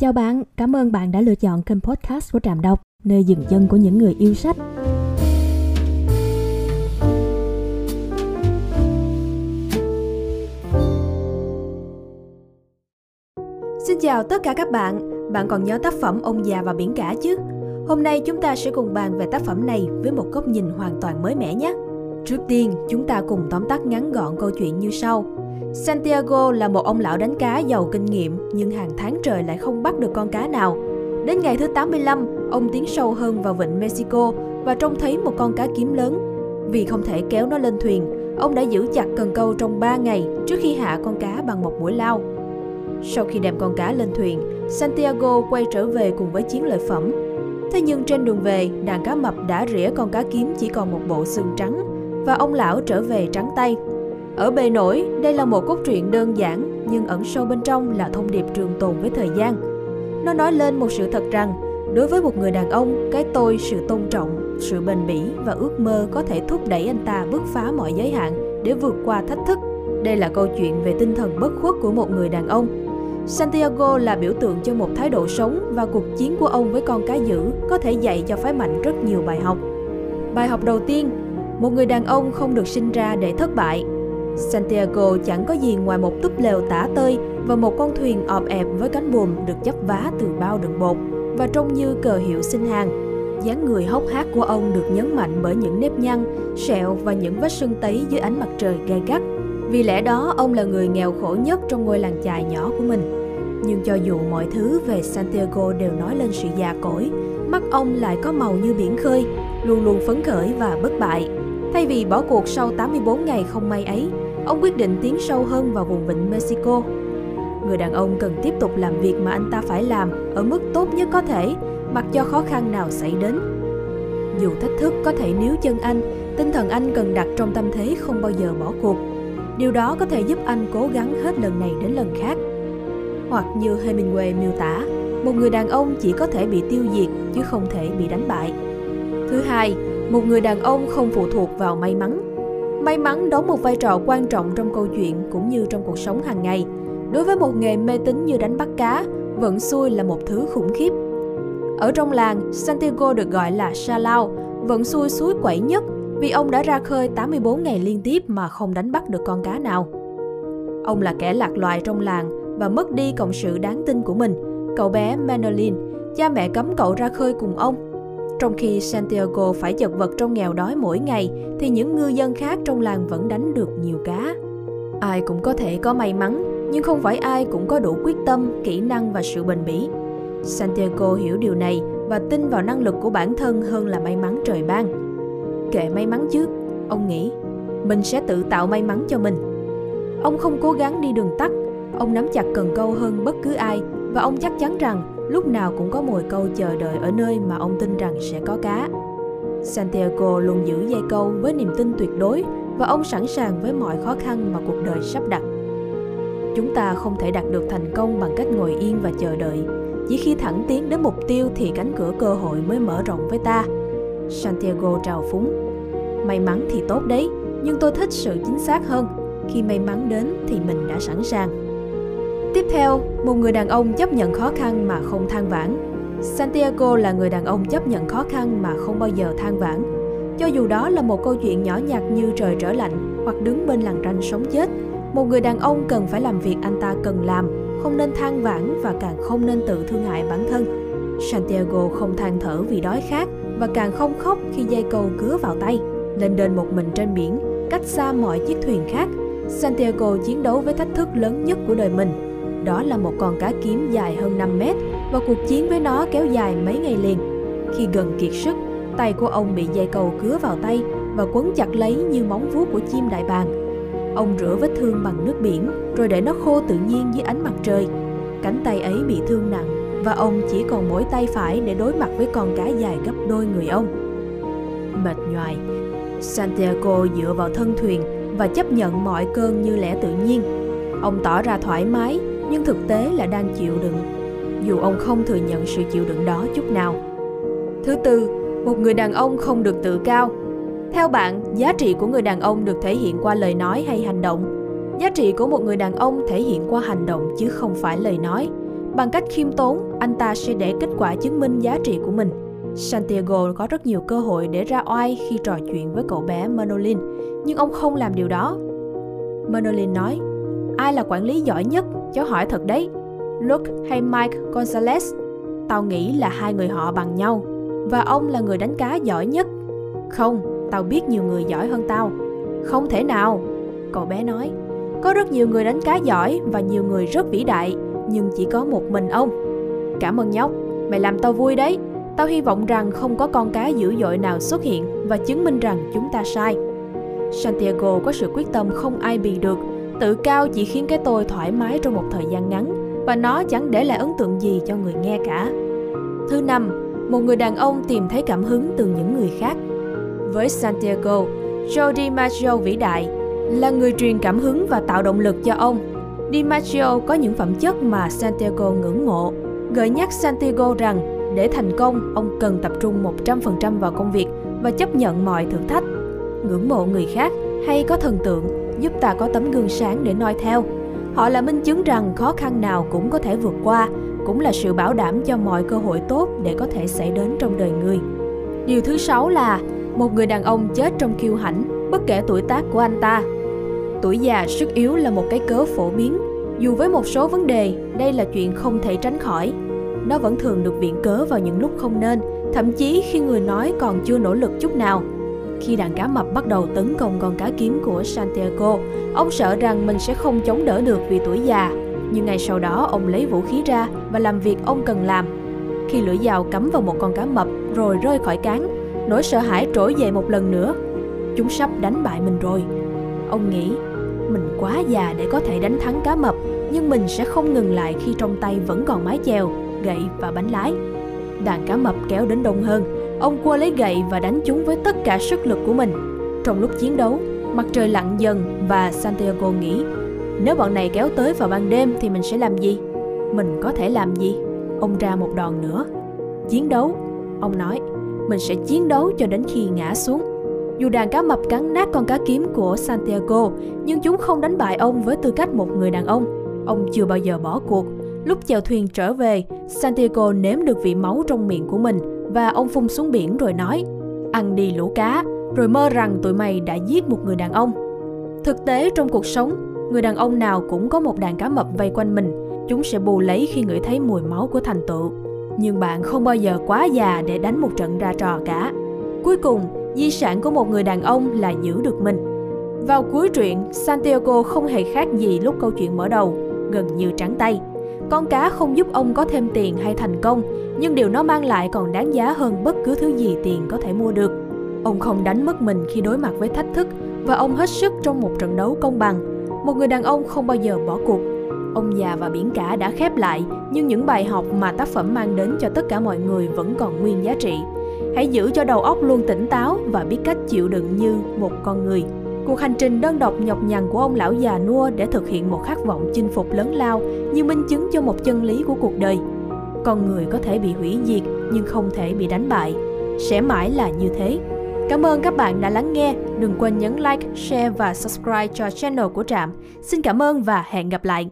Chào bạn, cảm ơn bạn đã lựa chọn kênh podcast của Trạm Đọc, nơi dừng chân của những người yêu sách. Xin chào tất cả các bạn, bạn còn nhớ tác phẩm Ông già và biển cả chứ? Hôm nay chúng ta sẽ cùng bàn về tác phẩm này với một góc nhìn hoàn toàn mới mẻ nhé. Trước tiên, chúng ta cùng tóm tắt ngắn gọn câu chuyện như sau. Santiago là một ông lão đánh cá giàu kinh nghiệm nhưng hàng tháng trời lại không bắt được con cá nào. Đến ngày thứ 85, ông tiến sâu hơn vào vịnh Mexico và trông thấy một con cá kiếm lớn. Vì không thể kéo nó lên thuyền, ông đã giữ chặt cần câu trong 3 ngày trước khi hạ con cá bằng một mũi lao. Sau khi đem con cá lên thuyền, Santiago quay trở về cùng với chiến lợi phẩm. Thế nhưng trên đường về, đàn cá mập đã rỉa con cá kiếm chỉ còn một bộ xương trắng và ông lão trở về trắng tay ở bề nổi, đây là một cốt truyện đơn giản nhưng ẩn sâu bên trong là thông điệp trường tồn với thời gian. Nó nói lên một sự thật rằng, đối với một người đàn ông, cái tôi, sự tôn trọng, sự bền bỉ và ước mơ có thể thúc đẩy anh ta bứt phá mọi giới hạn để vượt qua thách thức. Đây là câu chuyện về tinh thần bất khuất của một người đàn ông. Santiago là biểu tượng cho một thái độ sống và cuộc chiến của ông với con cá dữ có thể dạy cho phái mạnh rất nhiều bài học. Bài học đầu tiên, một người đàn ông không được sinh ra để thất bại, Santiago chẳng có gì ngoài một túp lều tả tơi và một con thuyền ọp ẹp với cánh buồm được chấp vá từ bao đựng bột và trông như cờ hiệu xin hàng. dáng người hốc hác của ông được nhấn mạnh bởi những nếp nhăn, sẹo và những vết sưng tấy dưới ánh mặt trời gay gắt. Vì lẽ đó, ông là người nghèo khổ nhất trong ngôi làng chài nhỏ của mình. Nhưng cho dù mọi thứ về Santiago đều nói lên sự già cỗi, mắt ông lại có màu như biển khơi, luôn luôn phấn khởi và bất bại. Thay vì bỏ cuộc sau 84 ngày không may ấy, ông quyết định tiến sâu hơn vào vùng vịnh Mexico. Người đàn ông cần tiếp tục làm việc mà anh ta phải làm ở mức tốt nhất có thể, mặc cho khó khăn nào xảy đến. Dù thách thức có thể níu chân anh, tinh thần anh cần đặt trong tâm thế không bao giờ bỏ cuộc. Điều đó có thể giúp anh cố gắng hết lần này đến lần khác. Hoặc như Hemingway miêu tả, một người đàn ông chỉ có thể bị tiêu diệt chứ không thể bị đánh bại. Thứ hai, một người đàn ông không phụ thuộc vào may mắn. May mắn đóng một vai trò quan trọng trong câu chuyện cũng như trong cuộc sống hàng ngày. Đối với một nghề mê tín như đánh bắt cá, vận xui là một thứ khủng khiếp. Ở trong làng, Santiago được gọi là Salao, vận xui suối quẩy nhất vì ông đã ra khơi 84 ngày liên tiếp mà không đánh bắt được con cá nào. Ông là kẻ lạc loài trong làng và mất đi cộng sự đáng tin của mình, cậu bé Manolin. Cha mẹ cấm cậu ra khơi cùng ông trong khi Santiago phải chật vật trong nghèo đói mỗi ngày, thì những ngư dân khác trong làng vẫn đánh được nhiều cá. Ai cũng có thể có may mắn, nhưng không phải ai cũng có đủ quyết tâm, kỹ năng và sự bền bỉ. Santiago hiểu điều này và tin vào năng lực của bản thân hơn là may mắn trời ban. Kệ may mắn chứ, ông nghĩ, mình sẽ tự tạo may mắn cho mình. Ông không cố gắng đi đường tắt, ông nắm chặt cần câu hơn bất cứ ai và ông chắc chắn rằng lúc nào cũng có mồi câu chờ đợi ở nơi mà ông tin rằng sẽ có cá. Santiago luôn giữ dây câu với niềm tin tuyệt đối và ông sẵn sàng với mọi khó khăn mà cuộc đời sắp đặt. Chúng ta không thể đạt được thành công bằng cách ngồi yên và chờ đợi. Chỉ khi thẳng tiến đến mục tiêu thì cánh cửa cơ hội mới mở rộng với ta. Santiago trào phúng. May mắn thì tốt đấy, nhưng tôi thích sự chính xác hơn. Khi may mắn đến thì mình đã sẵn sàng. Tiếp theo, một người đàn ông chấp nhận khó khăn mà không than vãn. Santiago là người đàn ông chấp nhận khó khăn mà không bao giờ than vãn. Cho dù đó là một câu chuyện nhỏ nhặt như trời trở lạnh hoặc đứng bên làng ranh sống chết, một người đàn ông cần phải làm việc anh ta cần làm, không nên than vãn và càng không nên tự thương hại bản thân. Santiago không than thở vì đói khát và càng không khóc khi dây câu cứa vào tay. Lên đền một mình trên biển, cách xa mọi chiếc thuyền khác, Santiago chiến đấu với thách thức lớn nhất của đời mình đó là một con cá kiếm dài hơn 5 mét và cuộc chiến với nó kéo dài mấy ngày liền. Khi gần kiệt sức, tay của ông bị dây cầu cứa vào tay và quấn chặt lấy như móng vuốt của chim đại bàng. Ông rửa vết thương bằng nước biển rồi để nó khô tự nhiên dưới ánh mặt trời. Cánh tay ấy bị thương nặng và ông chỉ còn mỗi tay phải để đối mặt với con cá dài gấp đôi người ông. Mệt nhoài, Santiago dựa vào thân thuyền và chấp nhận mọi cơn như lẽ tự nhiên. Ông tỏ ra thoải mái nhưng thực tế là đang chịu đựng. Dù ông không thừa nhận sự chịu đựng đó chút nào. Thứ tư một người đàn ông không được tự cao. Theo bạn giá trị của người đàn ông được thể hiện qua lời nói hay hành động. Giá trị của một người đàn ông thể hiện qua hành động chứ không phải lời nói. Bằng cách khiêm tốn, anh ta sẽ để kết quả chứng minh giá trị của mình. Santiago có rất nhiều cơ hội để ra oai khi trò chuyện với cậu bé Manolin, nhưng ông không làm điều đó. Manolin nói, ai là quản lý giỏi nhất? Cháu hỏi thật đấy. Luke hay Mike Gonzalez? Tao nghĩ là hai người họ bằng nhau. Và ông là người đánh cá giỏi nhất. Không, tao biết nhiều người giỏi hơn tao. Không thể nào, cậu bé nói. Có rất nhiều người đánh cá giỏi và nhiều người rất vĩ đại, nhưng chỉ có một mình ông. Cảm ơn nhóc, mày làm tao vui đấy. Tao hy vọng rằng không có con cá dữ dội nào xuất hiện và chứng minh rằng chúng ta sai. Santiago có sự quyết tâm không ai bì được, tự cao chỉ khiến cái tôi thoải mái trong một thời gian ngắn và nó chẳng để lại ấn tượng gì cho người nghe cả. Thứ năm, một người đàn ông tìm thấy cảm hứng từ những người khác. Với Santiago, Joe DiMaggio vĩ đại là người truyền cảm hứng và tạo động lực cho ông. DiMaggio có những phẩm chất mà Santiago ngưỡng mộ, gợi nhắc Santiago rằng để thành công, ông cần tập trung 100% vào công việc và chấp nhận mọi thử thách. Ngưỡng mộ người khác hay có thần tượng giúp ta có tấm gương sáng để noi theo. Họ là minh chứng rằng khó khăn nào cũng có thể vượt qua, cũng là sự bảo đảm cho mọi cơ hội tốt để có thể xảy đến trong đời người. Điều thứ sáu là một người đàn ông chết trong kiêu hãnh, bất kể tuổi tác của anh ta. Tuổi già sức yếu là một cái cớ phổ biến. Dù với một số vấn đề, đây là chuyện không thể tránh khỏi, nó vẫn thường được viện cớ vào những lúc không nên, thậm chí khi người nói còn chưa nỗ lực chút nào. Khi đàn cá mập bắt đầu tấn công con cá kiếm của Santiago, ông sợ rằng mình sẽ không chống đỡ được vì tuổi già. Nhưng ngày sau đó ông lấy vũ khí ra và làm việc ông cần làm. Khi lưỡi dao cắm vào một con cá mập rồi rơi khỏi cán, nỗi sợ hãi trỗi dậy một lần nữa. Chúng sắp đánh bại mình rồi. Ông nghĩ, mình quá già để có thể đánh thắng cá mập, nhưng mình sẽ không ngừng lại khi trong tay vẫn còn mái chèo gậy và bánh lái. Đàn cá mập kéo đến đông hơn, ông qua lấy gậy và đánh chúng với tất cả sức lực của mình. Trong lúc chiến đấu, mặt trời lặn dần và Santiago nghĩ nếu bọn này kéo tới vào ban đêm thì mình sẽ làm gì? Mình có thể làm gì? Ông ra một đòn nữa. Chiến đấu, ông nói, mình sẽ chiến đấu cho đến khi ngã xuống. Dù đàn cá mập cắn nát con cá kiếm của Santiago, nhưng chúng không đánh bại ông với tư cách một người đàn ông. Ông chưa bao giờ bỏ cuộc Lúc chèo thuyền trở về, Santiago nếm được vị máu trong miệng của mình và ông phun xuống biển rồi nói Ăn đi lũ cá, rồi mơ rằng tụi mày đã giết một người đàn ông. Thực tế trong cuộc sống, người đàn ông nào cũng có một đàn cá mập vây quanh mình, chúng sẽ bù lấy khi ngửi thấy mùi máu của thành tựu. Nhưng bạn không bao giờ quá già để đánh một trận ra trò cả. Cuối cùng, di sản của một người đàn ông là giữ được mình. Vào cuối truyện, Santiago không hề khác gì lúc câu chuyện mở đầu, gần như trắng tay. Con cá không giúp ông có thêm tiền hay thành công, nhưng điều nó mang lại còn đáng giá hơn bất cứ thứ gì tiền có thể mua được. Ông không đánh mất mình khi đối mặt với thách thức và ông hết sức trong một trận đấu công bằng. Một người đàn ông không bao giờ bỏ cuộc. Ông già và biển cả đã khép lại, nhưng những bài học mà tác phẩm mang đến cho tất cả mọi người vẫn còn nguyên giá trị. Hãy giữ cho đầu óc luôn tỉnh táo và biết cách chịu đựng như một con người. Cuộc hành trình đơn độc nhọc nhằn của ông lão già nua để thực hiện một khát vọng chinh phục lớn lao như minh chứng cho một chân lý của cuộc đời. Con người có thể bị hủy diệt nhưng không thể bị đánh bại. Sẽ mãi là như thế. Cảm ơn các bạn đã lắng nghe. Đừng quên nhấn like, share và subscribe cho channel của Trạm. Xin cảm ơn và hẹn gặp lại.